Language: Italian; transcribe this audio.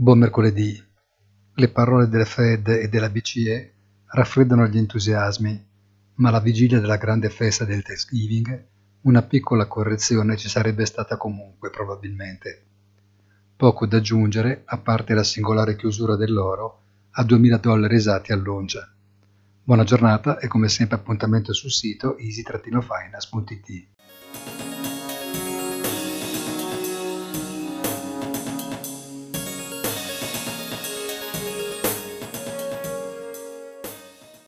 Buon mercoledì. Le parole del Fed e della BCE raffreddano gli entusiasmi, ma alla vigilia della grande festa del Thanksgiving una piccola correzione ci sarebbe stata comunque, probabilmente. Poco da aggiungere, a parte la singolare chiusura dell'oro a 2000 dollari esatti all'oncia. Buona giornata e come sempre appuntamento sul sito easy-finance.it.